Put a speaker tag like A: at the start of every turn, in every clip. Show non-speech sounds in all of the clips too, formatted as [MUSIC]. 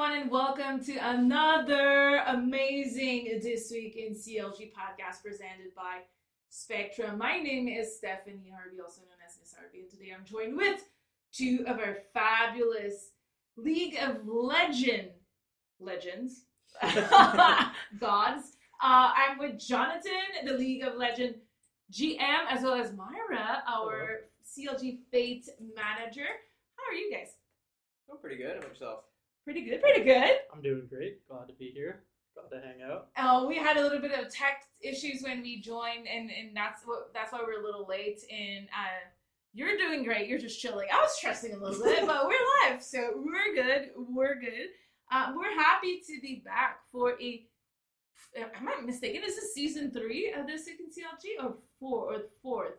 A: everyone, and welcome to another amazing This Week in CLG podcast presented by Spectrum. My name is Stephanie Harvey, also known as Miss Harvey, and today I'm joined with two of our fabulous League of Legend legends, [LAUGHS] gods. Uh, I'm with Jonathan, the League of Legend GM, as well as Myra, our CLG Fate manager. How are you guys?
B: Doing pretty good. How about yourself?
A: Pretty good, pretty good.
C: I'm doing great. Glad to be here. Glad to hang out.
A: Oh, we had a little bit of tech issues when we joined, and, and that's what that's why we're a little late. And uh, you're doing great. You're just chilling. I was stressing a little bit, [LAUGHS] but we're live, so we're good. We're good. Uh, we're happy to be back for a. Am I mistaken? Is this season three of the second CLG or four or fourth?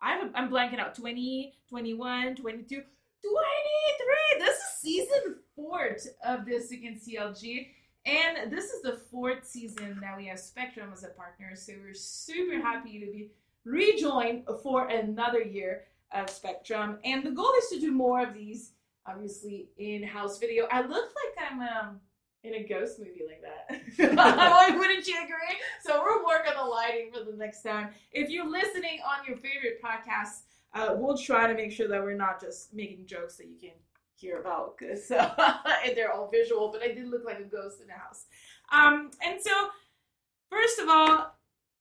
A: I'm I'm blanking out. 20, 21, 22, 23. This is season four of the second CLG. And this is the fourth season that we have Spectrum as a partner. So we're super happy to be rejoined for another year of Spectrum. And the goal is to do more of these, obviously, in house video. I look like I'm um, in a ghost movie like that. [LAUGHS] Wouldn't you agree? So we'll work on the lighting for the next time. If you're listening on your favorite podcast, uh, we'll try to make sure that we're not just making jokes that you can hear about because uh, [LAUGHS] they're all visual, but I did look like a ghost in the house. Um, and so, first of all,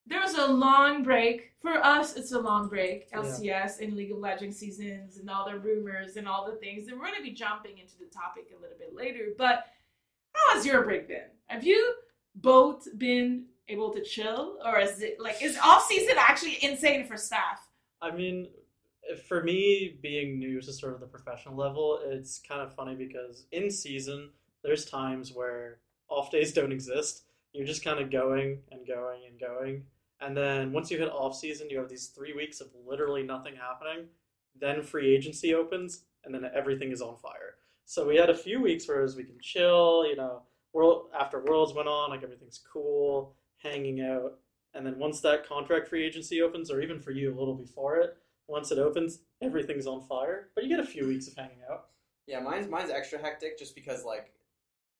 A: there was a long break. For us, it's a long break. LCS yeah. and League of Legends seasons and all the rumors and all the things. And we're going to be jumping into the topic a little bit later. But how has your break been? Have you both been able to chill, or is it like is off season actually insane for staff?
C: I mean, for me, being new to sort of the professional level, it's kind of funny because in season, there's times where off days don't exist. You're just kind of going and going and going. And then once you hit off season, you have these three weeks of literally nothing happening. Then free agency opens, and then everything is on fire. So we had a few weeks where we can chill, you know, world after Worlds went on, like everything's cool, hanging out. And then once that contract free agency opens, or even for you a little before it, once it opens, everything's on fire. But you get a few weeks of hanging out.
B: Yeah, mine's mine's extra hectic just because like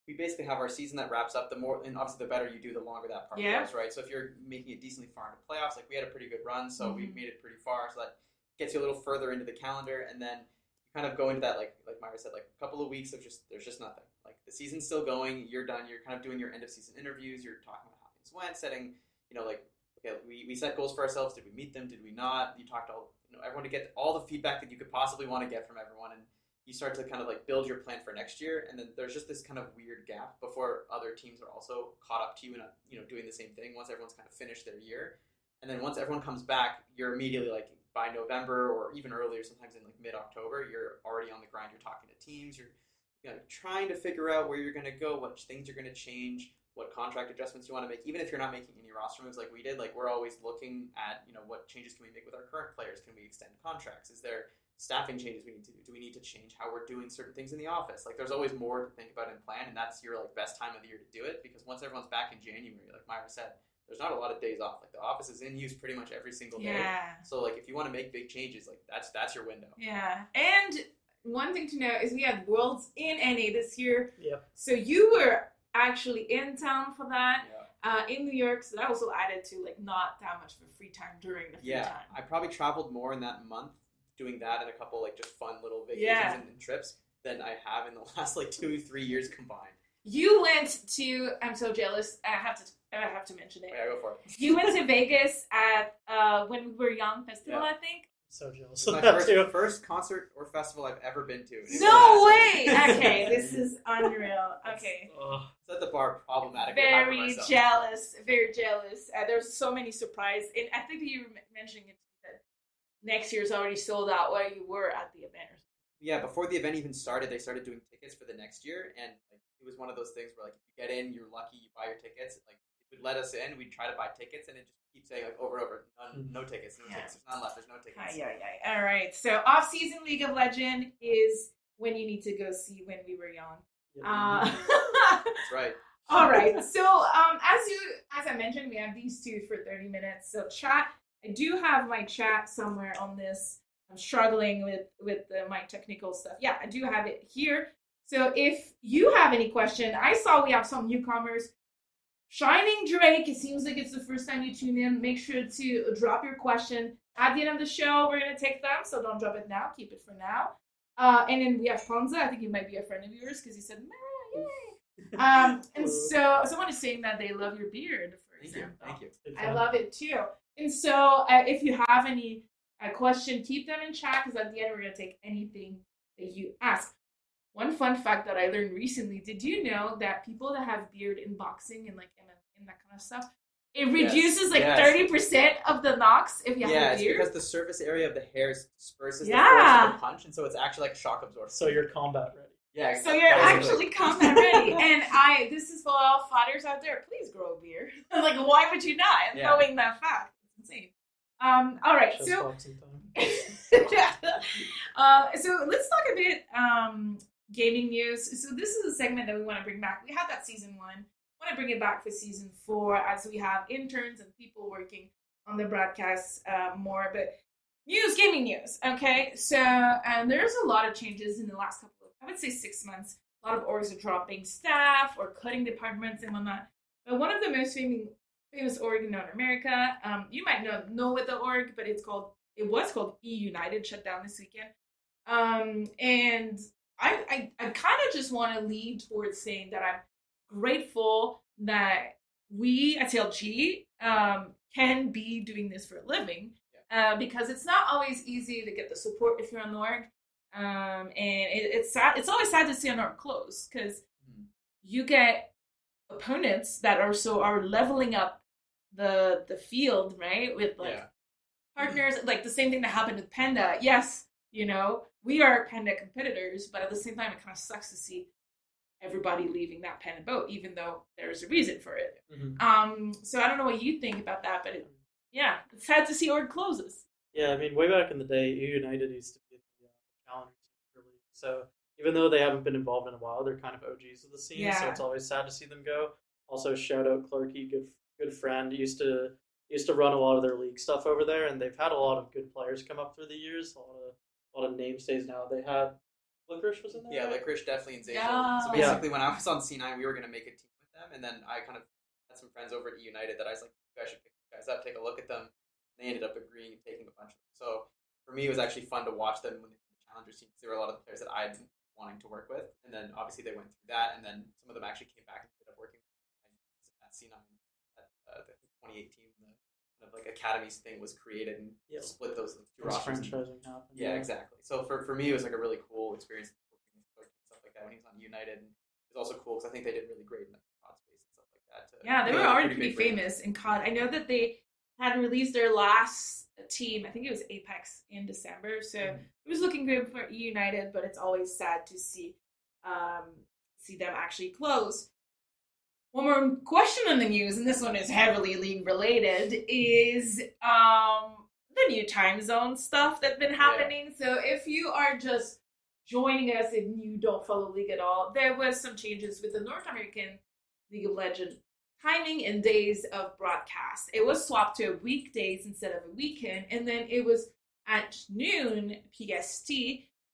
B: we basically have our season that wraps up. The more and obviously the better you do, the longer that part yeah. goes, right? So if you're making it decently far into playoffs, like we had a pretty good run, so mm-hmm. we made it pretty far. So that gets you a little further into the calendar, and then you kind of go into that like like Myra said, like a couple of weeks of just there's just nothing. Like the season's still going, you're done. You're kind of doing your end of season interviews. You're talking about how things went, setting you know like okay, we, we set goals for ourselves. Did we meet them? Did we not? You talked all you know everyone to get all the feedback that you could possibly want to get from everyone, and you start to kind of like build your plan for next year. And then there's just this kind of weird gap before other teams are also caught up to you and you know doing the same thing. Once everyone's kind of finished their year, and then once everyone comes back, you're immediately like by November or even earlier, sometimes in like mid October, you're already on the grind. You're talking to teams. You're you know, trying to figure out where you're going to go, what things are going to change what contract adjustments you want to make, even if you're not making any roster moves like we did. Like we're always looking at, you know, what changes can we make with our current players? Can we extend contracts? Is there staffing changes we need to do? Do we need to change how we're doing certain things in the office? Like there's always more to think about and plan, and that's your like best time of the year to do it because once everyone's back in January, like Myra said, there's not a lot of days off. Like the office is in use pretty much every single day.
A: Yeah.
B: So like if you want to make big changes, like that's that's your window.
A: Yeah. And one thing to know is we had Worlds in NA this year.
C: Yep.
A: So you were actually in town for that. Yeah. Uh, in New York, so that also added to like not that much of a free time during the free
B: yeah,
A: time.
B: I probably traveled more in that month doing that and a couple like just fun little vacations yeah. and, and, trips than I have in the [LAUGHS] last like two three years combined.
A: You went to. I'm so jealous. I have to. I have to mention it.
B: Yeah, go for it.
A: You went to [LAUGHS] Vegas at uh, when we were young festival, yeah. I think.
C: So jealous.
B: my first, first, concert or festival I've ever been to.
A: No [LAUGHS] way! Okay, this is [LAUGHS] unreal. Okay.
B: Set the bar problematic.
A: Very jealous. Very jealous. Uh, there's so many surprises. And I think you were mentioning it that next year's already sold out while you were at the event.
B: Yeah, before the event even started, they started doing tickets for the next year, and like, it was one of those things where like if you get in, you're lucky, you buy your tickets. Like it would let us in, we'd try to buy tickets, and it just keep saying like over and over, none, no tickets, no yeah. tickets. There's none left. There's no tickets.
A: Yeah, yeah. All right. So off season League of Legend is when you need to go see when we were young.
B: Uh, That's right. [LAUGHS]
A: All right. So um, as you as I mentioned, we have these two for 30 minutes. So chat. I do have my chat somewhere on this. I'm struggling with with the, my technical stuff. Yeah, I do have it here. So if you have any question, I saw we have some newcomers. Shining Drake, it seems like it's the first time you tune in. Make sure to drop your question at the end of the show. We're gonna take them, so don't drop it now. Keep it for now. Uh, and then we have Ponza. I think he might be a friend of yours because he said, yay. Um, [LAUGHS] and so someone is saying that they love your beard, for
B: Thank you. Thank you.
A: I love it too. And so, uh, if you have any uh, question, keep them in chat because at the end we're gonna take anything that you ask. One fun fact that I learned recently: Did you know that people that have beard in boxing and like MMA and that kind of stuff, it
B: Yes.
A: reduces like
B: Yes.
A: thirty percent of the knocks if you
B: Yeah,
A: have a
B: it's
A: beard?
B: because the surface area of the hair disperses
A: Yeah.
B: the force of the punch, and so it's actually like a shock absorber.
C: So you're combat ready.
B: yeah,
A: So you're actually combat ready, [LAUGHS] and I. This is for all fighters out there. Please grow a beard. [LAUGHS] like, why would you not?
B: Yeah.
A: Knowing that fact, it's insane. Um. All right.
C: Just
A: So
C: boxing time. [LAUGHS]
A: uh, so let's talk a bit um, gaming news. So this is a segment that we want to bring back. We had that season one. Want to bring it back for season four as we have interns and people working on the broadcast uh, more. But news, gaming news. Okay, so um, there's a lot of changes in the last couple of, I would say, six months. A lot of orgs are dropping staff or cutting departments and whatnot. But one of the most famous famous org in North America, um, you might know know what the org, but it's called it was called E United shut down this weekend. Um, and I, I, I kind of just want to lean towards saying that I'm grateful that we at CLG um, can be doing this for a living uh, because it's not always easy to get the support if you're on the org. Um, and it, it's sad. It's always sad to see an org close because
B: Mhm.
A: you get opponents that are so are leveling up the the field right with like
B: yeah.
A: partners like the same thing that happened with panda yes you know we are panda competitors but at the same time it kind of sucks to see everybody leaving that pen and boat even though there's a reason for it
C: Mhm.
A: um so i don't know what you think about that but it, yeah it's sad to see org closes
C: Yeah, I mean, way back in the day, eUnited used to be the uh, challenger team for league. So even though they haven't been involved in a while, they're kind of OGs of the scene. So it's always sad to see them go. Also, shout out Clarky, good good friend. Used to used to run a lot of their league stuff over there, and they've had a lot of good players come up through the years. A lot of a lot of name stays now. They had Licorice was in there.
B: Yeah,
C: right?
B: Licorice definitely and Zeyzal.
A: Yeah.
B: So basically, when I was on C9, we were going to make a team with them, and then I kind of had some friends over at United that I was like, you guys should pick these guys up, take a look at them. And they ended up agreeing and taking a bunch of them. So for me, it was actually fun to watch them when they were the Challengers team because there were a lot of the players that I'd been wanting to work with. And then obviously they went through that, and then some of them actually came back and ended up working at C9 at uh, the 2018. The kind of like academies thing was created and
C: Yeah.
B: split those two
C: Once
B: rosters. and-
C: happened.
B: yeah, exactly. So for, for me, it was like a really cool experience working with Clark and stuff like that when he was on United. And it was also cool because I think they did really great in the COD space and stuff like that. To
A: yeah they
B: build
A: were already pretty
B: big brand.
A: famous in cod i know that they had released their last team i think it was apex in december so
B: Mhm.
A: it was looking good for E United, but it's always sad to see um, see them actually close. One more question on the news, and this one is heavily league related, is um, the new time zone stuff that's been happening. So if you are just joining us and you don't follow league at all, there was some changes with the North American League of Legends timing and days of broadcast. It was swapped to weekdays instead of a weekend, and then it was at noon PST,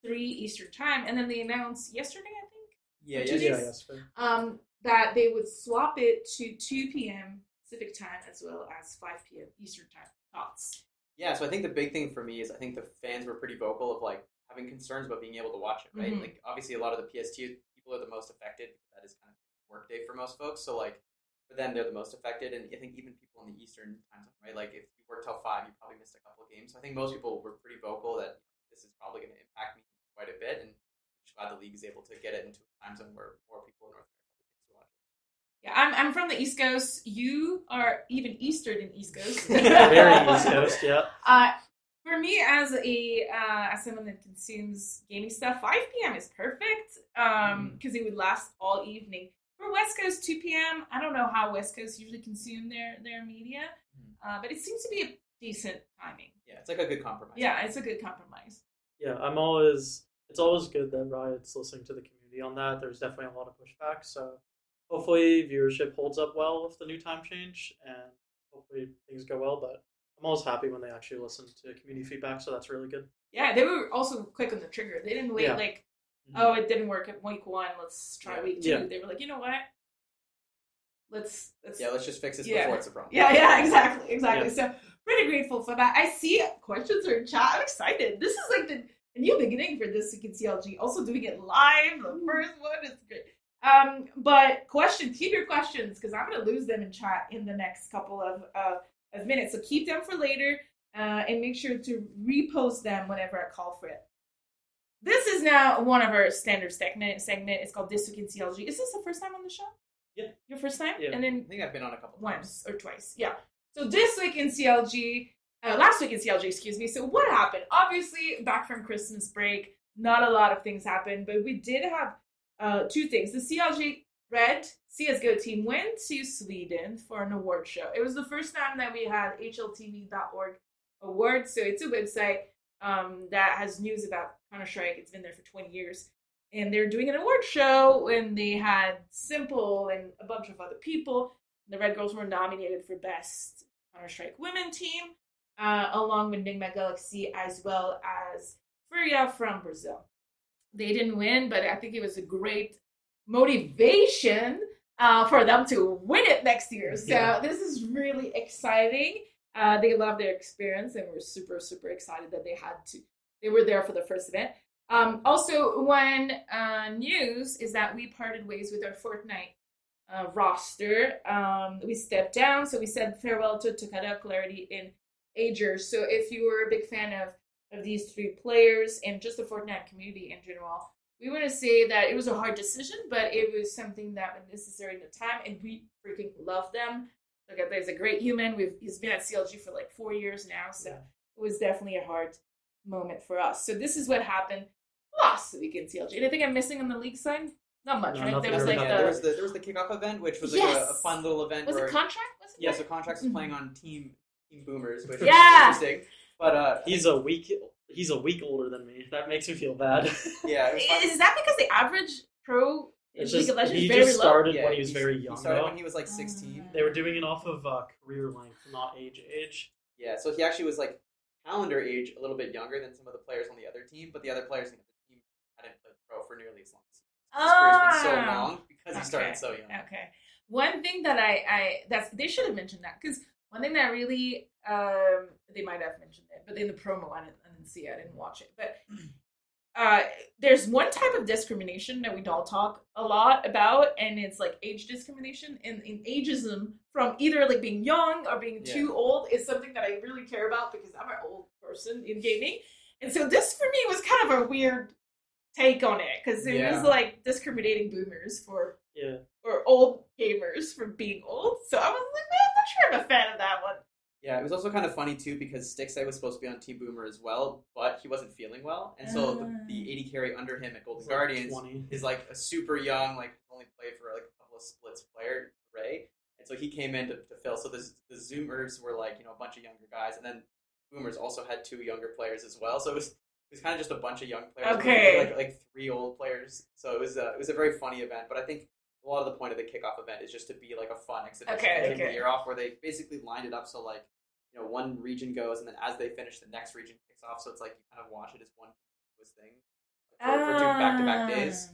A: three Eastern time, and then they announced yesterday, I think,
B: Yeah, yeah,
C: Yeah,
A: days?
C: yes, fair.
A: um, that they would swap it to 2 p.m. Pacific time as well as 5 p.m. Eastern time. Thoughts?
B: Yeah, so I think the big thing for me is I think the fans were pretty vocal of like having concerns about being able to watch it, right?
A: Mhm.
B: Like obviously a lot of the PST people are the most affected. Because that is kind of work day for most folks. So like for them they're the most affected and I think even people in the Eastern time zone, right? Like if you work till five, you probably missed a couple of games. So I think most people were pretty vocal that this is probably gonna impact me quite a bit and I'm just glad the league is able to get it into a time zone where more people in North America can watch it.
A: Yeah, I'm, I'm from the East Coast. You are even Eastern in East Coast. [LAUGHS]
C: Very East Coast, yeah. [LAUGHS]
A: Uh, for me, as a uh, as someone that consumes gaming stuff, 5 p.m. is perfect um because it would last all evening. For West Coast, 2 p.m. I don't know how West Coast usually consume their their media,
B: Mhm.
A: uh, but it seems to be a decent timing.
B: Yeah, it's like a good compromise.
A: Yeah, it's a good compromise.
C: Yeah, I'm always. It's always good that Riot's listening to the community on that. There's definitely a lot of pushback, so hopefully viewership holds up well with the new time change, and hopefully things go well. But I'm always happy when they actually listen to community feedback, so that's really good.
A: Yeah, they were also quick on the trigger. They didn't wait
C: Yeah.
A: like Mm-hmm. Oh, it didn't work at week one. Let's try
B: Yeah.
A: week two.
C: Yeah.
A: They were like, you know what? Let's let's
B: Yeah, let's just fix this
A: Yeah.
B: before it's a problem.
A: yeah, yeah, exactly, exactly. So pretty grateful for that. I see questions are in chat. I'm excited. This is like the, the new beginning for this week in CLG. Also doing it live. The first one is great. Um, but questions, keep your questions because I'm gonna lose them in chat in the next couple of uh, of minutes. So keep them for later, uh, and make sure to repost them whenever I call for it. This is now one of our standard segment. Segment. It's called This Week in CLG. Is this the first time on the show?
C: Yeah.
A: Your first time?
C: Yeah.
A: And then
B: I think I've been on a couple times.
A: once or twice. Yeah. So this week in CLG, uh, last week in CLG, excuse me. So what happened? Obviously, back from Christmas break, not a lot of things happened, but we did have uh, two things. The CLG Red CSGO team went to Sweden for an award show. It was the first time that we had HLTV.org awards. So it's a website um, that has news about Counter Strike. It's been there for 20 years and they're doing an award show and they had s1mple and a bunch of other people. The Red Girls were nominated for Best Counter Strike Women Team, uh, along with Nigma Galaxy as well as Furia from Brazil. They didn't win, but I think it was a great motivation uh, for them to win it next year. So
C: Yeah.
A: this is really exciting. Uh, they love their experience and we're super, super excited that they had to. They were there for the first event. Um, also, one uh, news is that we parted ways with our Fortnite uh, roster. Um, we stepped down, so we said farewell to Takada, Clarity, in Ager. So if you were a big fan of, of these three players and just the Fortnite community in general, we want to say that it was a hard decision, but it was something that was necessary in the time, and we freaking love them. Look at he's a great human. We've he's been at CLG for like four years now, so
C: Yeah.
A: it was definitely a hard moment for us. So this is what happened last week in CLG. Anything I'm missing on the league side? Not much,
C: No,
A: right?
C: nothing
A: There was like the
B: there was the there was the kickoff event, which was like a, a fun little event.
A: was
B: where,
A: it contract? Was it
B: Yeah, so Contractz is
A: Mhm.
B: playing on Team Team Boomers, which
A: Yeah!
B: is interesting. But uh,
C: He's a week. He's a week older than me. That makes me feel bad. [LAUGHS]
B: yeah, it was fun.
A: Is that because the average pro
C: It's
A: League
C: just
A: of Legends
C: he
A: is very
C: just
A: low?
C: started
B: Yeah,
C: when he was
B: he-
C: very
B: He
C: young.
B: started
C: though.
B: when he was like 16.
A: Ah.
C: They were doing it off of uh, career length, not age age.
B: Yeah, so he actually was like calendar age a little bit younger than some of the players on the other team, but the other players on the other team hadn't played pro for nearly as long as he. His career's been so
A: Ah.
B: long because he started so young.
A: Okay. One thing that I, I that's they should have mentioned that because one thing that really um they might have mentioned it, but in the promo I didn't, I didn't see it, I didn't watch it. But uh there's one type of discrimination that we don't talk a lot about, and it's like age discrimination and, and ageism from either like being young or being
B: Yeah.
A: too old is something that I really care about because I'm an old person in gaming. And so this for me was kind of a weird take on it because it
B: Yeah.
A: was like discriminating boomers for
C: Yeah,
A: or old gamers from being old. So I was like, man, I'm not sure I'm a fan of that one.
B: Yeah, it was also kind of funny too because Stixxay was supposed to be on Team Boomer as well, but he wasn't feeling well, and so the,
A: Ah.
B: the AD carry under him at Golden
C: He's like
B: Guardians
C: 20.
B: is like a super young, like only played for like a couple of splits player, Ray, and so he came in to, to fill. So the the Zoomers were like you know a bunch of younger guys, and then Boomers also had two younger players as well. So it was it was kind of just a bunch of young players,
A: Okay.
B: like like three old players. So it was a, it was a very funny event, but I think. A lot of the point of the kickoff event is just to be like a fun exhibition
A: Okay,
B: to kick the year off, where they basically lined it up so like you know, one region goes, and then as they finish, the next region kicks off. So it's like you kind of watch it as one continuous thing for, for two back-to-back days.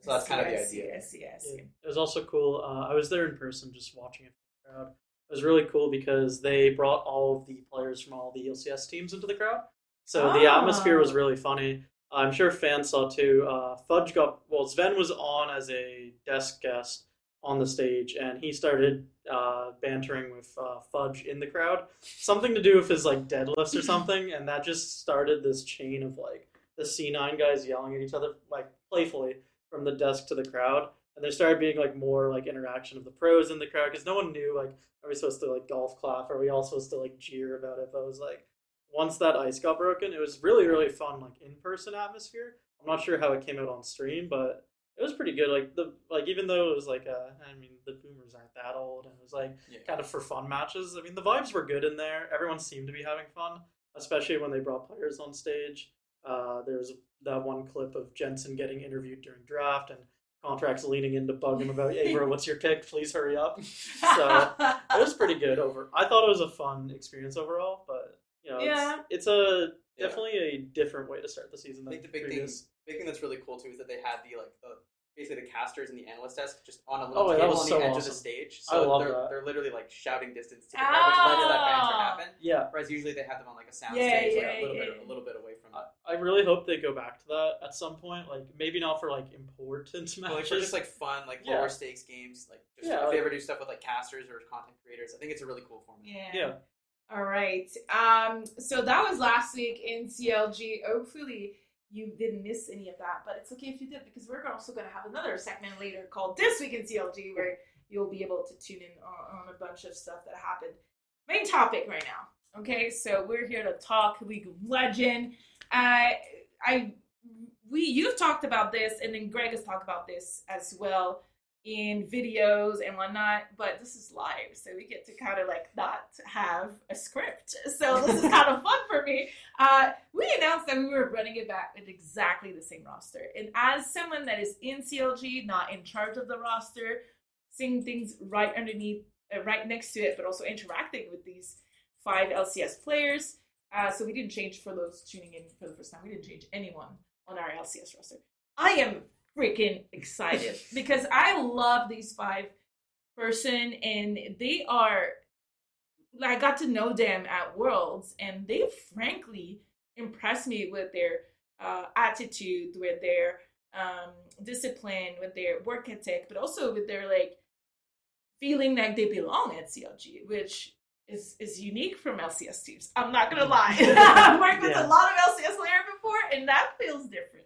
B: So that's kind of the idea.
A: Yes, yes.
C: Yeah. It was also cool. Uh, I was there in person, just watching it from the crowd. It was really cool because they brought all of the players from all the LCS teams into the crowd. So the
A: Ah.
C: atmosphere was really funny. I'm sure fans saw too. Uh, Fudge got well. Sven was on as a desk guest on the stage, and he started uh, bantering with uh, Fudge in the crowd. Something to do with his like deadlifts or [LAUGHS] something, and that just started this chain of like the C9 guys yelling at each other like playfully from the desk to the crowd. And there started being like more like interaction of the pros in the crowd because no one knew like are we supposed to like golf clap? Are we all supposed to like jeer about it? But it was like once that ice got broken, it was really really fun like in person atmosphere. I'm not sure how it came out on stream, but it was pretty good. Like the like even though it was like uh, I mean the boomers aren't that old, and it was like
B: Yeah.
C: kind of for fun matches. I mean the vibes were good in there. Everyone seemed to be having fun, especially when they brought players on stage. Uh, there was that one clip of Jensen getting interviewed during draft and Contractz leaning in to bug him about, "Hey bro, what's your pick? Please hurry up." [LAUGHS] So it was pretty good over. I thought it was a fun experience overall, but you know,
A: Yeah.
C: it's, it's a
B: Yeah.
C: definitely a different way to start the season
B: I think the big
C: previous.
B: thing big thing that's really cool too is that they had the like the basically the casters and the analyst desk just on a little
C: Oh,
B: table
C: was
B: on the
C: so
B: edge of the stage.
C: I
B: So
C: love
B: they're
C: that.
B: they're literally like shouting distance together, which led to that banter
A: Oh.
B: happen.
C: Yeah,
B: Whereas usually they have them on like a sound
A: Yeah,
B: stage,
A: yeah,
B: like a little
A: yeah.
B: bit a little bit away from it.
C: I, I really hope they go back to that at some point. Like maybe not for like important matches.
B: But like for just like fun, like
C: Yeah.
B: lower stakes games, like just
C: Yeah,
B: if
C: like-
B: they ever do stuff with like casters or content creators, I think it's a really cool format.
A: Yeah.
C: yeah,
A: All right. Um, so that was last week in CLG. Hopefully you didn't miss any of that, but it's okay if you did because we're also going to have another segment later called This Week in CLG where you'll be able to tune in on, on a bunch of stuff that happened. Main topic right now. Okay, so we're here to talk League of Legend. Uh, I we you've talked about this, and then Greg has talked about this as well in videos and whatnot, but this is live, so we get to kind of like not have a script. [LAUGHS] So this is kind of fun for me. Uh, we announced that we were running it back with exactly the same roster, and as someone that is in CLG, not in charge of the roster, seeing things right underneath, uh, right next to it, but also interacting with these five LCS players. Uh, so we didn't change for those tuning in for the first time. We didn't change anyone on our LCS roster. I am freaking excited because I love these five person and they are I got to know them at Worlds and they frankly impressed me with their uh, attitude, with their um, discipline, with their work ethic, but also with their like feeling like they belong at CLG, which is is unique from LCS teams. I'm not gonna lie. [LAUGHS] I've worked with a lot of LCS players before, and that feels different.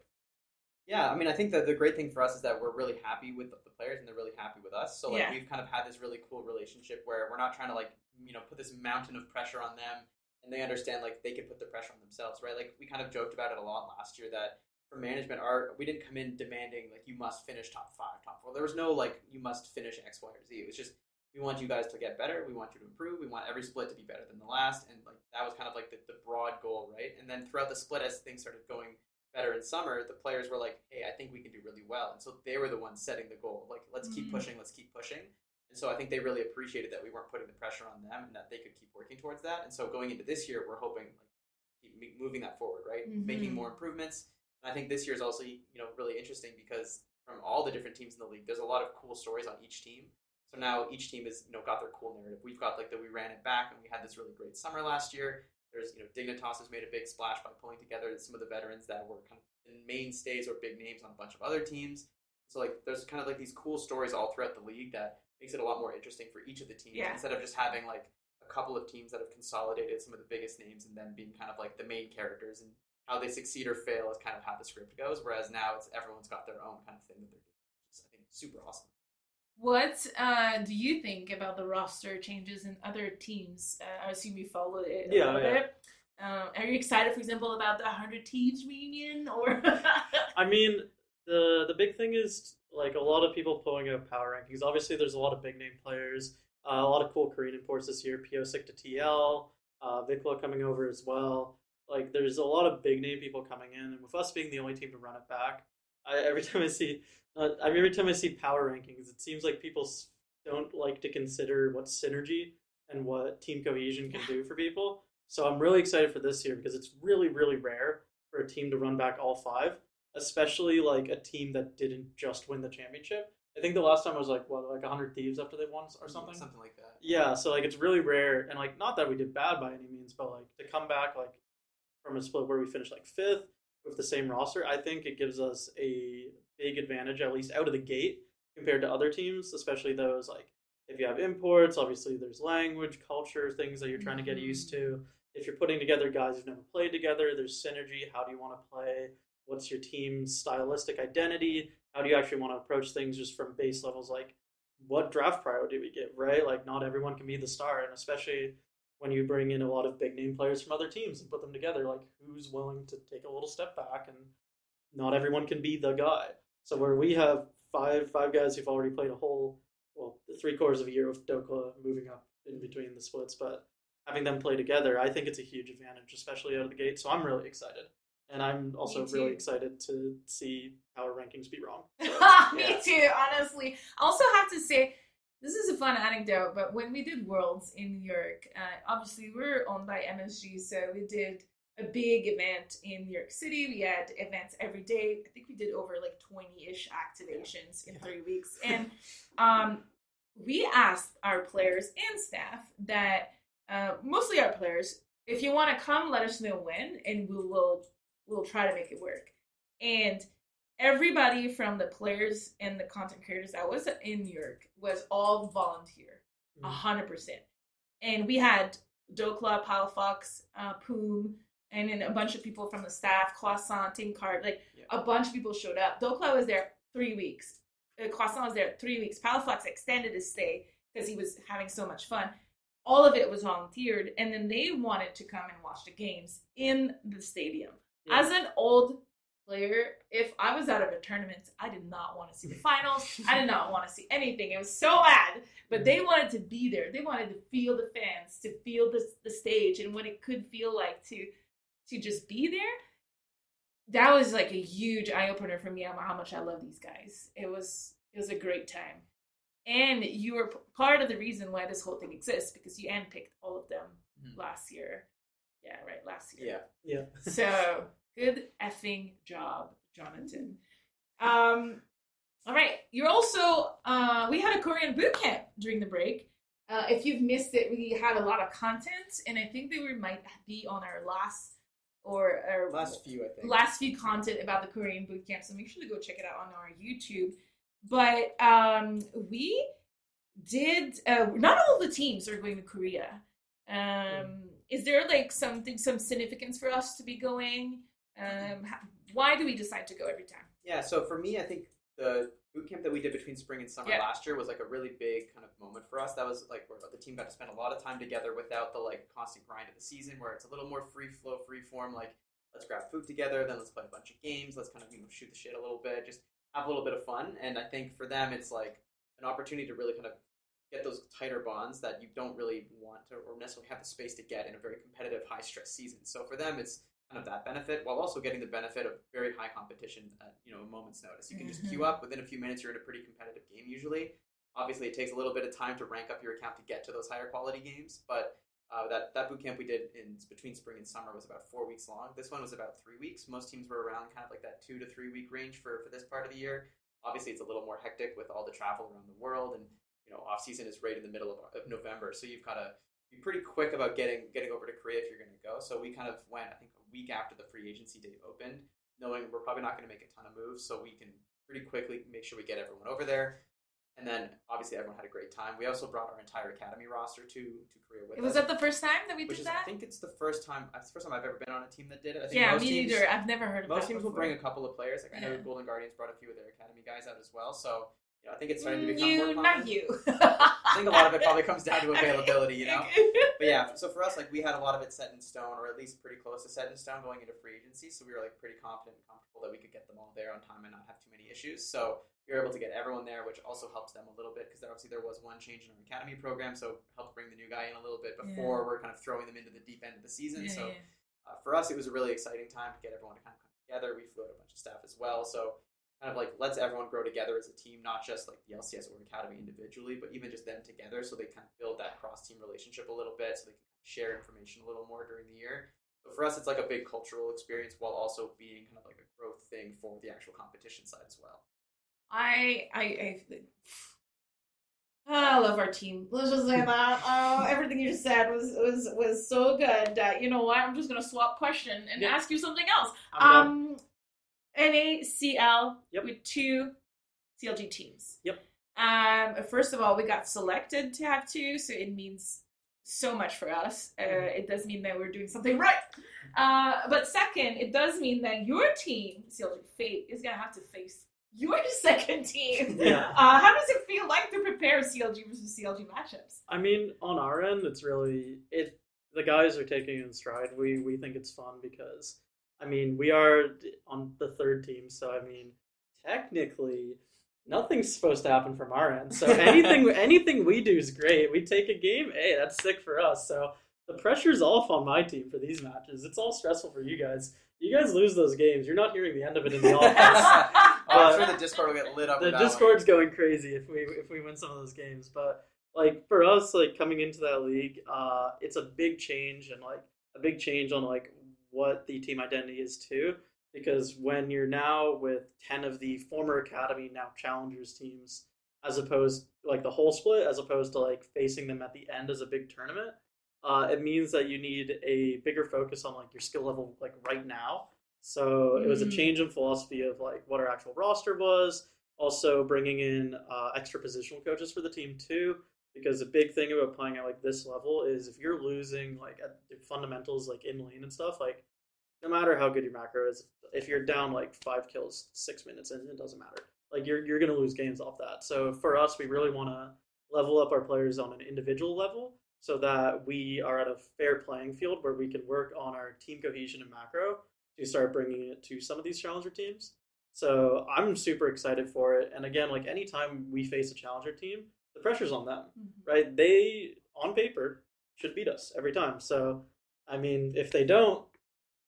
B: Yeah, I mean, I think that the great thing for us is that we're really happy with the players and they're really happy with us. So like
A: Yeah.
B: we've kind of had this really cool relationship where we're not trying to like you know put this mountain of pressure on them, and they understand like they can put the pressure on themselves, right? Like we kind of joked about it a lot last year that for management, our we didn't come in demanding like you must finish top five, top four. There was no like you must finish X, Y, or Z. It was just we want you guys to get better. We want you to improve. We want every split to be better than the last, and like that was kind of like the, the broad goal, right? And then throughout the split, as things started going better in summer, the players were like, "Hey, I think we can do really well," and so they were the ones setting the goal. Like, let's keep
A: Mhm.
B: pushing, let's keep pushing. And so I think they really appreciated that we weren't putting the pressure on them and that they could keep working towards that. And so going into this year, we're hoping like keep moving that forward, right?
A: Mhm.
B: Making more improvements. And I think this year is also you know really interesting because from all the different teams in the league, there's a lot of cool stories on each team. So now each team has you know got their cool narrative. We've got like that we ran it back and we had this really great summer last year. There's you know Dignitas has made a big splash by pulling together some of the veterans that were kind of mainstays or big names on a bunch of other teams. So like there's kind of like these cool stories all throughout the league that makes it a lot more interesting for each of the teams
A: Yeah.
B: instead of just having like a couple of teams that have consolidated some of the biggest names and then being kind of like the main characters and how they succeed or fail is kind of how the script goes. Whereas now it's everyone's got their own kind of thing that they're doing, which is I think super awesome.
A: What uh, do you think about the roster changes in other teams? Uh, I assume you follow it a
C: Yeah,
A: little
C: yeah.
A: bit. Um, are you excited, for example, about the 100 Thieves reunion? Or
C: I [LAUGHS] mean, the the big thing is like a lot of people pulling up power rankings. Obviously, there's a lot of big name players, uh, a lot of cool Korean imports this year. Pyosik to TL, uh, Vicla coming over as well. Like, there's a lot of big name people coming in, and with us being the only team to run it back, I, every [LAUGHS] time I see, uh, I mean, every time I see power rankings, it seems like people don't like to consider what synergy and what team cohesion can do for people. So I'm really excited for this year because it's really, really rare for a team to run back all five, especially like a team that didn't just win the championship. I think the last time was like what, like 100 Thieves after they won or something.
B: something like that.
C: Yeah, so like it's really rare, and like not that we did bad by any means, but like to come back like from a split where we finished like fifth with the same roster, I think it gives us a big advantage at least out of the gate compared to other teams, especially those like if you have imports, obviously there's language, culture, things that you're trying to get used mm-hmm. to. If you're putting together guys who've never played together, there's synergy. How do you want to play? What's your team's stylistic identity? How do you actually want to approach things just from base levels like what draft priority we give, right? Like not everyone can be the star, and especially when you bring in a lot of big name players from other teams and put them together, like who's willing to take a little step back and not everyone can be the guy. So where we have five five guys who've already played a whole well, three quarters of a year with Dhokla moving up in between the splits, but having them play together, I think it's a huge advantage, especially out of the gate. So I'm really excited. And I'm also really excited to see our rankings be wrong. [LAUGHS] So,
A: Me
C: yeah.
A: too, honestly. I also have to say, this is a fun anecdote, but when we did Worlds in New York, uh, obviously we're owned by MSG, so we did a big event in New York City. We had events every day. I think we did over like 20 ish activations in three weeks. And um, we asked our players and staff that uh, mostly our players, if you want to come, let us know when, and we will we'll try to make it work. And everybody from the players and the content creators that was in New York was all volunteer, a hundred percent. And we had Dhokla, Palafox, uh, Poome, and then a bunch of people from the staff, Croissant, Tinkart, like
B: Yeah.
A: a bunch of people showed up. Dhokla was there three weeks. Uh, Croissant was there three weeks. Palafox extended his stay because he was having so much fun. All of it was volunteered, and then they wanted to come and watch the games in the stadium.
C: Yeah.
A: As an old player, if I was out of a tournament, I did not want to see the finals. I did not want to see anything. It was so bad. But they wanted to be there. They wanted to feel the fans, to feel the, the stage and what it could feel like to to just be there. That was like a huge eye opener for me on how much I love these guys. It was it was a great time. And you were p- part of the reason why this whole thing exists because you handpicked all of them
B: Mhm.
A: last year. Yeah, right, last year.
B: Yeah.
C: Yeah.
A: So good effing job, Jonathan. Um, all right. You're also uh, we had a Korean boot camp during the break. Uh, if you've missed it, we had a lot of content, and I think they were might be on our last or our
B: Last few, I think.
A: last few content about the Korean boot camp. So make sure to go check it out on our YouTube. But um, we did. Uh, not all the teams are going to Korea. Um, is there like something, some significance for us to be going? Um, how, why do we decide to go every time?
B: Yeah, so for me, I think the boot camp that we did between spring and summer
A: Yeah.
B: last year was like a really big kind of moment for us. That was like where the team got to spend a lot of time together without the like constant grind of the season, where it's a little more free flow, free form. Like let's grab food together, then let's play a bunch of games. Let's kind of you know shoot the shit a little bit, just have a little bit of fun. And I think for them, it's like an opportunity to really kind of get those tighter bonds that you don't really want to or necessarily have the space to get in a very competitive, high stress season. So for them, it's kind of that benefit while also getting the benefit of very high competition at you know a moment's notice. You can just queue up within a few minutes. You're in a pretty competitive game usually. Obviously, it takes a little bit of time to rank up your account to get to those higher quality games, but uh, that that boot camp we did in between spring and summer was about four weeks long. This one was about three weeks. Most teams were around kind of like that two to three week range for for this part of the year. Obviously, it's a little more hectic with all the travel around the world, and you know off season is right in the middle of, of November, so you've got to be pretty quick about getting getting over to Korea if you're going to go. So we kind of went, I think, a week after the free agency date opened, knowing we're probably not going to make a ton of moves, so we can pretty quickly make sure we get everyone over there. And then obviously everyone had a great time. We also brought our entire academy roster to to Korea with
A: Was
B: us.
A: that the first time that we did
B: is, I think it's the first time. Uh, it's the first time I've ever been on a team that did it. I think
A: Yeah, me
B: teams,
A: neither. I've never heard of
B: Most
A: that
B: teams will bring a couple of players. Like I know
A: Yeah.
B: Golden Guardians brought a few of their academy guys out as well. So you know, I think it's starting to
A: Mm,
B: become
A: you,
B: more common.
A: not you.
B: I think a lot of it probably comes down to [LAUGHS] availability. You know. [LAUGHS] But yeah, so for us, like we had a lot of it set in stone, or at least pretty close to set in stone going into free agency. So we were like pretty confident and comfortable that we could get them all there on time and not have too many issues. So we were able to get everyone there, which also helps them a little bit because obviously there was one change in our academy program, so helped bring the new guy in a little bit before we're kind of throwing them into the deep end of the season.
A: Yeah,
B: so
A: yeah.
B: uh, for us, it was a really exciting time to get everyone to kind of come together. We flew out a bunch of staff as well, so kind of like lets everyone grow together as a team, not just like the LCS or academy individually, but even just them together, so they kind of build that cross team relationship a little bit, so they can share information a little more during the year. So for us, it's like a big cultural experience while also being kind of like a growth thing for the actual competition side as well.
A: I, I, I, I love our team. Let's just say that. Oh, [LAUGHS] everything you just said was was was so good. Uh, you know what? I'm just gonna swap question and
C: Yeah.
A: ask you something else. Um, NACL
C: Yep.
A: with two CLG teams.
C: Yep.
A: Um, first of all, we got selected to have two, so it means so much for us. Uh,
C: Mhm.
A: it does mean that we're doing something right. Uh, but second, it does mean that your team, CLG Fate, is gonna have to face your [LAUGHS] second team.
C: Yeah. [LAUGHS]
A: Uh, how does it feel like to prepare CLG versus CLG matchups?
C: I mean, on our end, it's really it. The guys are taking it in stride. We we think it's fun because, I mean, we are on the third team, so I mean, technically, nothing's supposed to happen from our end. So [LAUGHS] anything anything we do is great. We take a game, hey, that's sick for us. So the pressure's off on my team for these matches. It's all stressful for you guys. You guys lose those games. You're not hearing the end of it in the [LAUGHS] office.
B: I'm sure the [LAUGHS] Discord will get lit up.
C: the
B: that one.
C: Discord's going crazy if we if we win some of those games. But like for us, like coming into that league, uh, it's a big change and like a big change on like what the team identity is too. Because when you're now with ten of the former academy now challengers teams, as opposed like the whole split, as opposed to like facing them at the end as a big tournament, uh, it means that you need a bigger focus on like your skill level like right now. So it was a
A: Mm.
C: change in philosophy of like what our actual roster was. Also bringing in uh, extra positional coaches for the team too, because a big thing about playing at like this level is if you're losing like at the fundamentals like in lane and stuff, like no matter how good your macro is, if you're down like five kills six minutes in, it doesn't matter. Like you're you're gonna lose games off that. So for us, we really want to level up our players on an individual level so that we are at a fair playing field where we can work on our team cohesion and macro to start bringing it to some of these challenger teams. So I'm super excited for it. And again, like anytime we face a challenger team, the pressure's on them, mm-hmm. right? They on paper should beat us every time. So I mean, if they don't,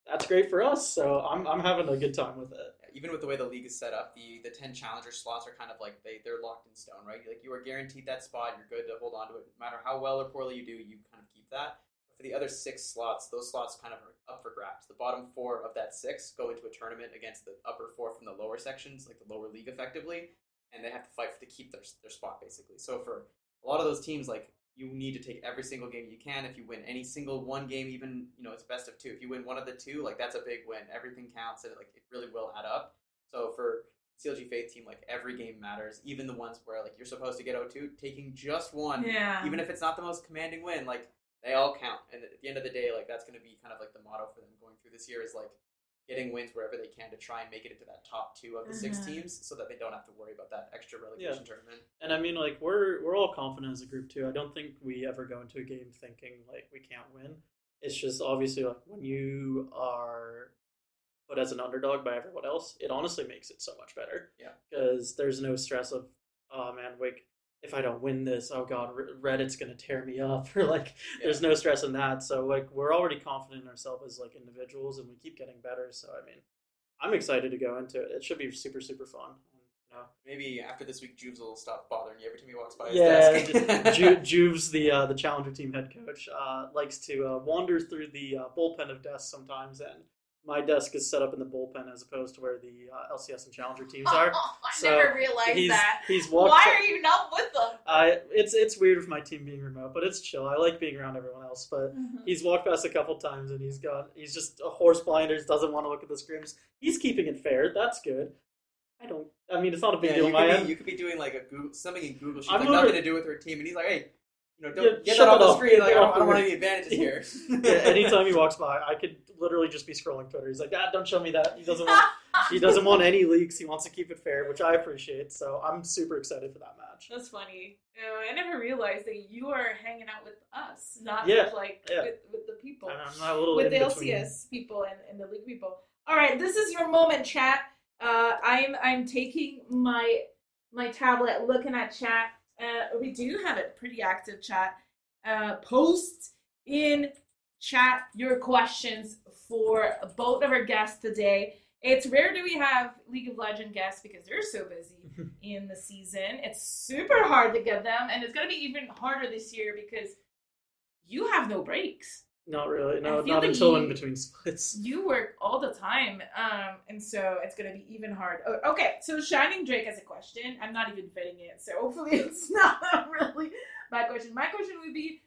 C: that's great for us. So I'm I'm having a good time with it.
B: even with the way the league is set up, the the ten challenger slots are kind of like they they're locked in stone, right? Like you are guaranteed that spot. You're good to hold on to it, no matter how well or poorly you do. You kind of keep that. But for the other six slots, those slots kind of are up for grabs. The bottom four of that six go into a tournament against the upper four from the lower sections, like the lower league, effectively, and they have to fight to keep their their spot basically. So for a lot of those teams, like you need to take every single game you can. If you win any single one game, even you know it's best of two. If you win one of the two, like that's a big win. Everything counts, and like it really will add up. So for CLG Faith team, like every game matters, even the ones where like you're supposed to get 0-2, taking just one,
A: Yeah.
B: even if it's not the most commanding win, like they all count. And at the end of the day, like that's going to be kind of like the motto for them going through this year is like getting wins wherever they can to try and make it into that top two of the six
A: Mhm.
B: teams, so that they don't have to worry about that extra relegation tournament.
C: And I mean, like we're we're all confident as a group too. I don't think we ever go into a game thinking like we can't win. It's just obviously like when you are put as an underdog by everyone else, it honestly makes it so much better.
B: Yeah.
C: because there's no stress of oh man, like if I don't win this, oh god, Reddit's gonna tear me up, [LAUGHS] or like there's no stress in that. So like we're already confident in ourselves as like individuals, and we keep getting better. So I mean, I'm excited to go into it. It should be super super fun. You know,
B: Maybe after this week, Juves will stop bothering you every time he walks by his
C: yeah,
B: desk.
C: Ju- [LAUGHS] Juves, the uh, the challenger team head coach, uh, likes to uh, wander through the uh, bullpen of desks sometimes, and my desk is set up in the bullpen as opposed to where the uh, LCS and challenger [LAUGHS] teams are.
A: I
C: So,
A: never realized
C: he's
A: that.
C: he's walked.
A: Why are you not with them?
C: I it's it's weird with my team being remote, but it's chill. I like being around everyone else, but he's walked past a couple times and he's got he's just a horse blinders, doesn't want to look at the scrims. He's keeping it fair. That's good. I don't. I mean, it's not a big
B: Yeah,
C: deal
B: you,
C: on my
B: could
C: end.
B: be, you could be doing like a Google, something in Google Sheets,
C: I'm
B: like
C: literally-
B: nothing to do with her team, and he's like, "Hey, you know, don't
C: Yeah,
B: get
C: shut
B: that off the
C: off.
B: screen. Like, I don't,
C: off
B: I don't want any advantages here." [LAUGHS]
C: Yeah, anytime he walks by, I could literally just be scrolling Twitter. He's like, "Ah, don't show me that." He doesn't want. he [LAUGHS] doesn't want any leaks. He wants to keep it fair, which I appreciate. So I'm super excited for that match.
A: That's funny. I never realized that you are hanging out with us, not
C: Yeah,
A: with like
C: yeah.
A: with, with the people,
C: And I'm not a little
A: with the
C: between.
A: LCS people and, and the league people. All right, this is your moment, chat. Uh, I'm I'm taking my my tablet, looking at chat. Uh, we do have a pretty active chat. Uh, post in chat your questions for both of our guests today. It's rare do we have League of Legend guests because they're so busy [LAUGHS] in the season. It's super hard to get them, and it's going to be even harder this year because you have no breaks.
C: Not really. No, not until
A: you-
C: in between [LAUGHS] splits.
A: You work all the time, um, and so it's going to be even hard. Oh, okay, so Shining Drake has a question. I'm not even fitting it, so [LAUGHS] hopefully it's not [LAUGHS] really my question. My question would be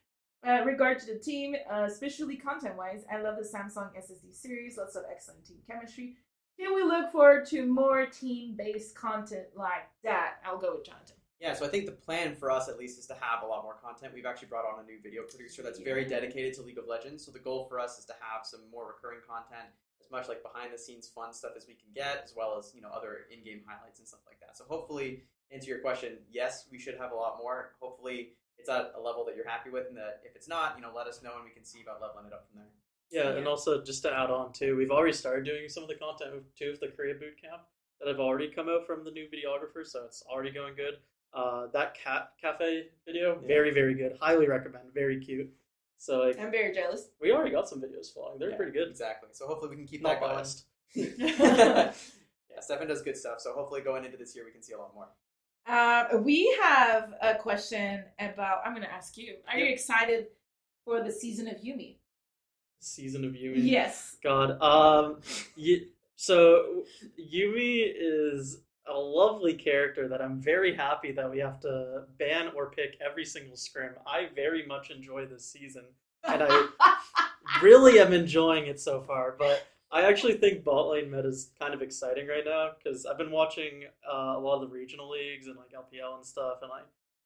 A: uh, regard to the team, uh, especially content-wise. I love the Samsung SSD series. Lots of excellent team chemistry. Can we look forward to more team-based content like that? I'll go with Jonathan.
B: Yeah, so I think the plan for us at least is to have a lot more content. We've actually brought on a new video producer that's very dedicated to League of Legends. So the goal for us is to have some more recurring content, as much like behind the scenes fun stuff as we can get, as well as you know other in game highlights and stuff like that. So hopefully, answer your question, yes, we should have a lot more. Hopefully, it's at a level that you're happy with, and that if it's not, you know, let us know and we can see about leveling it up from there.
C: Yeah,
A: Yeah.
C: and also just to add on too, we've already started doing some of the content with- too with the Korea boot camp that have already come out from the new videographer, so it's already going good. Uh, that cat cafe video,
B: Yeah.
C: very very good. Highly recommend. Very cute. So like,
A: I'm very jealous.
C: we already got some videos flowing. They're
B: Yeah,
C: pretty good.
B: Exactly. So hopefully we can keep
C: Not
B: that going.
C: biased. [LAUGHS] [LAUGHS]
B: yeah, Stefan does good stuff. So hopefully going into this year we can see a lot more.
A: Uh, we have a question about. I'm going to ask you. Are you excited for the season of Yuumi?
C: season of Yuumi.
A: Yes.
C: God. Um. Y- so Yuumi is a lovely character that I'm very happy that we have to ban or pick every single scrim. I very much enjoy this season, and I [LAUGHS] really am enjoying it so far. But I actually think bot lane meta is kind of exciting right now because I've been watching uh, a lot of the regional leagues and like LPL and stuff, and like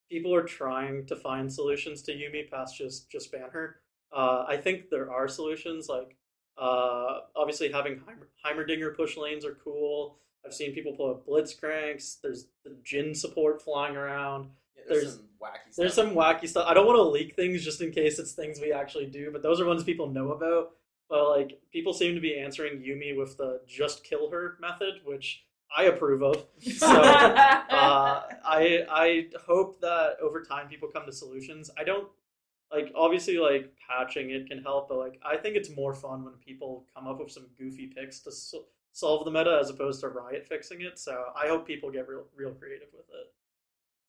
C: people are trying to find solutions to Yuumi past just just ban her. Uh, I think there are solutions like uh, obviously having Heimer- Heimerdinger push lanes are cool. I've seen people pull up Blitzcranks. There's the Jhin support flying around.
B: Yeah, there's,
C: There's-
B: some wacky stuff.
C: There's some wacky stuff. I don't want to leak things just in case it's things we actually do, but those are ones people know about. But like people seem to be answering Yuumi with the just kill her method, which I approve of. So [LAUGHS] uh, I I hope that over time people come to solutions. I don't like obviously like patching it can help, but like I think it's more fun when people come up with some goofy picks to so- solve the meta as opposed to Riot fixing it. So I hope people get real real creative with it.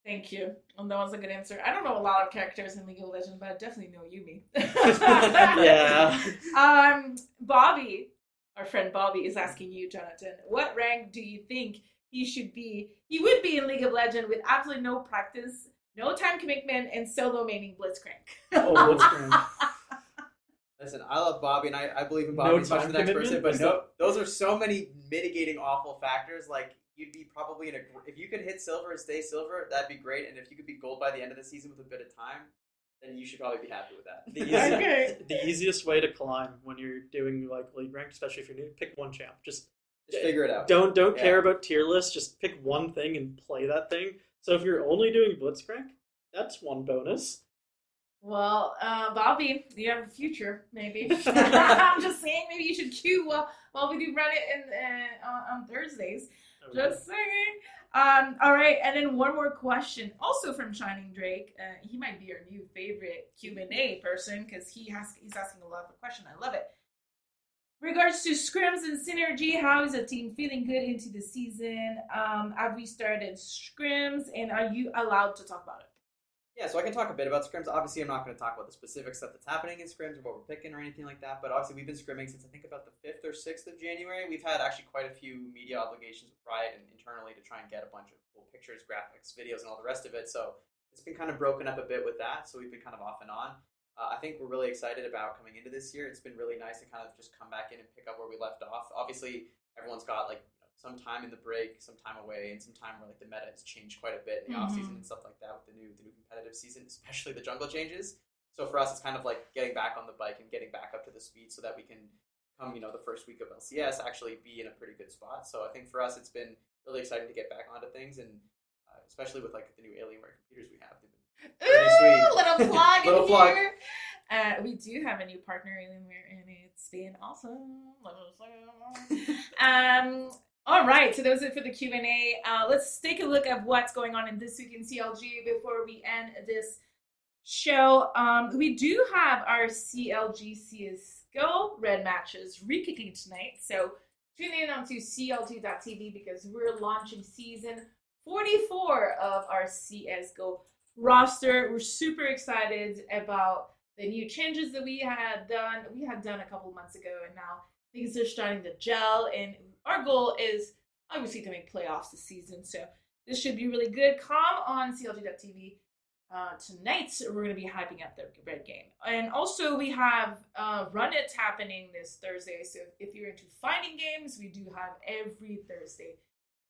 A: Thank you. Well, that was a good answer. I don't know a lot of characters in League of Legends, but I definitely know Yuumi. [LAUGHS]
C: yeah. [LAUGHS]
A: Um, Bobby, our friend Bobby, is asking you, Jonathan, what rank do you think he should be? He would be in League of Legends with absolutely no practice, no time commitment, and solo maining Blitzcrank.
C: Oh, Blitzcrank. [LAUGHS]
B: Listen, I love Bobby, and I, I believe in
C: No
B: Bobby as much as the next person. But no, those are so many mitigating awful factors. Like you'd be probably in a gr- if you could hit silver and stay silver, that'd be great. And if you could be gold by the end of the season with a bit of time, then you should probably be happy with that.
C: The easy- [LAUGHS]
A: Okay.
C: the easiest way to climb when you're doing like league rank, especially if you're new, pick one champ. Just
B: Just figure it out.
C: don't don't
B: Yeah.
C: care about tier lists. Just pick one thing and play that thing. So if you're only doing blitzcrank, that's one bonus.
A: Well, uh, Bobby, you have a future, maybe. [LAUGHS] [LAUGHS] I'm just saying, maybe you should queue while, while we do run it in, uh, on, on Thursdays. Just saying. Um, all right, and then one more question, also from Shining Drake. Uh, he might be our new favorite Q and A person because he has he's asking a lot of questions. I love it. Regards to scrims and synergy, how is the team feeling good into the season? Um, have we started scrims, and are you allowed to talk about it?
B: Yeah, so I can talk a bit about scrims. Obviously, I'm not going to talk about the specific stuff that's happening in scrims or what we're picking or anything like that. But obviously, we've been scrimming since I think about the fifth or sixth of January. We've had actually quite a few media obligations with Riot and internally to try and get a bunch of cool pictures, graphics, videos, and all the rest of it. So it's been kind of broken up a bit with that. So we've been kind of off and on. Uh, I think we're really excited about coming into this year. It's been really nice to kind of just come back in and pick up where we left off. Obviously, everyone's got like some time in the break, some time away, and some time where like the meta has changed quite a bit in the off season
A: Mhm.
B: and stuff like that with the new the new competitive season, especially the jungle changes. So for us, it's kind of like getting back on the bike and getting back up to the speed so that we can come, you know, the first week of LCS actually be in a pretty good spot. So I think for us, it's been really exciting to get back onto things, and uh, especially with like the new Alienware computers we have. They've been Pretty
A: Ooh. Little plug [LAUGHS] in
B: Little plug.
A: here. Uh, we do have a new partner in there, and it's been awesome. [LAUGHS] um. All right, so that was it for the Q and A. Uh, let's take a look at what's going on in this week in CLG before we end this show. Um, we do have our CLG CS:GO red matches re-kicking tonight, so tune in onto CLG.tv because we're launching season 44 of our CS:GO roster. We're super excited about the new changes that we had done. We had done a couple months ago, and now things are starting to gel. And our goal is obviously to make playoffs this season. So this should be really good. Come on CLG.tv. Uh, tonight we're going to be hyping up the red game, and also we have uh, Run It happening this Thursday. So if you're into fighting games, we do have every Thursday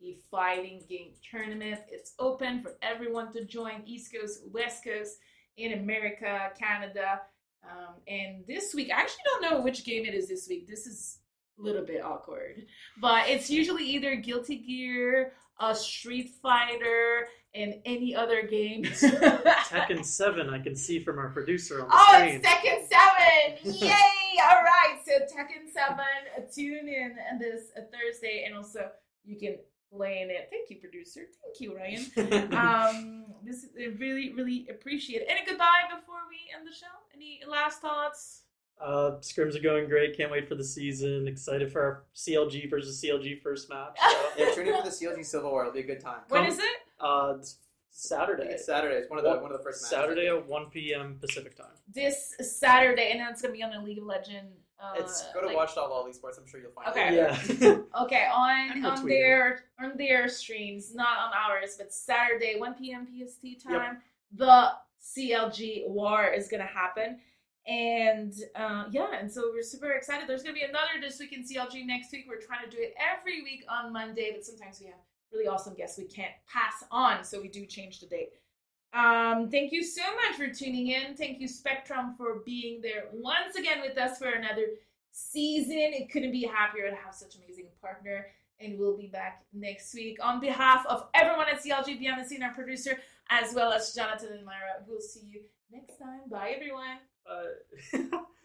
A: a fighting game tournament. It's open for everyone to join, East Coast, West Coast, in America, Canada. Um, and this week, I actually don't know which game it is this week. This is little bit awkward, but it's usually either Guilty Gear, a Street Fighter, and any other game. [LAUGHS]
C: Tekken [LAUGHS] Seven, I can see from our producer on the
A: Oh,
C: screen.
A: it's Tekken 7! Yay! All right, so Tekken 7, uh, tune in this Thursday, and also you can play in it. Thank you, producer. Thank you, Ryan. [LAUGHS] um, this is really, really appreciate it. Any goodbye before we end the show? Any last thoughts?
C: Uh, scrims are going great. Can't wait for the season. Excited for our CLG versus CLG first match. So, [LAUGHS]
B: yeah, tune in for the CLG Civil War. It'll be a good time.
A: When
C: Come-
A: is it?
C: uh, it's Saturday.
B: it's Saturday. It's one of the
C: One-
B: one of the first matches.
C: Saturday at 1 p.m. Pacific time.
A: This Saturday, and then it's gonna be on the League of Legends Uh,
B: it's go to
A: like-
B: watch.lol esports. I'm sure you'll find
A: Okay.
B: it.
C: Yeah. [LAUGHS]
A: Okay, on on
C: Twitter.
A: their on their streams, not on ours, but Saturday, 1 p.m. PST time, the CLG War is gonna happen. And uh, yeah, and so we're super excited. There's gonna be another this week in CLG next week. We're trying to do it every week on Monday, but sometimes we have really awesome guests we can't pass on, so we do change the date. Um, thank you so much for tuning in. Thank you, Spectrum, for being there once again with us for another season. It couldn't be happier to have such an amazing partner. And we'll be back next week. On behalf of everyone at CLG Beyond the Scene, our producer, as well as Jonathan and Myra, we'll see you next time. Bye, everyone.
C: Uh, [LAUGHS]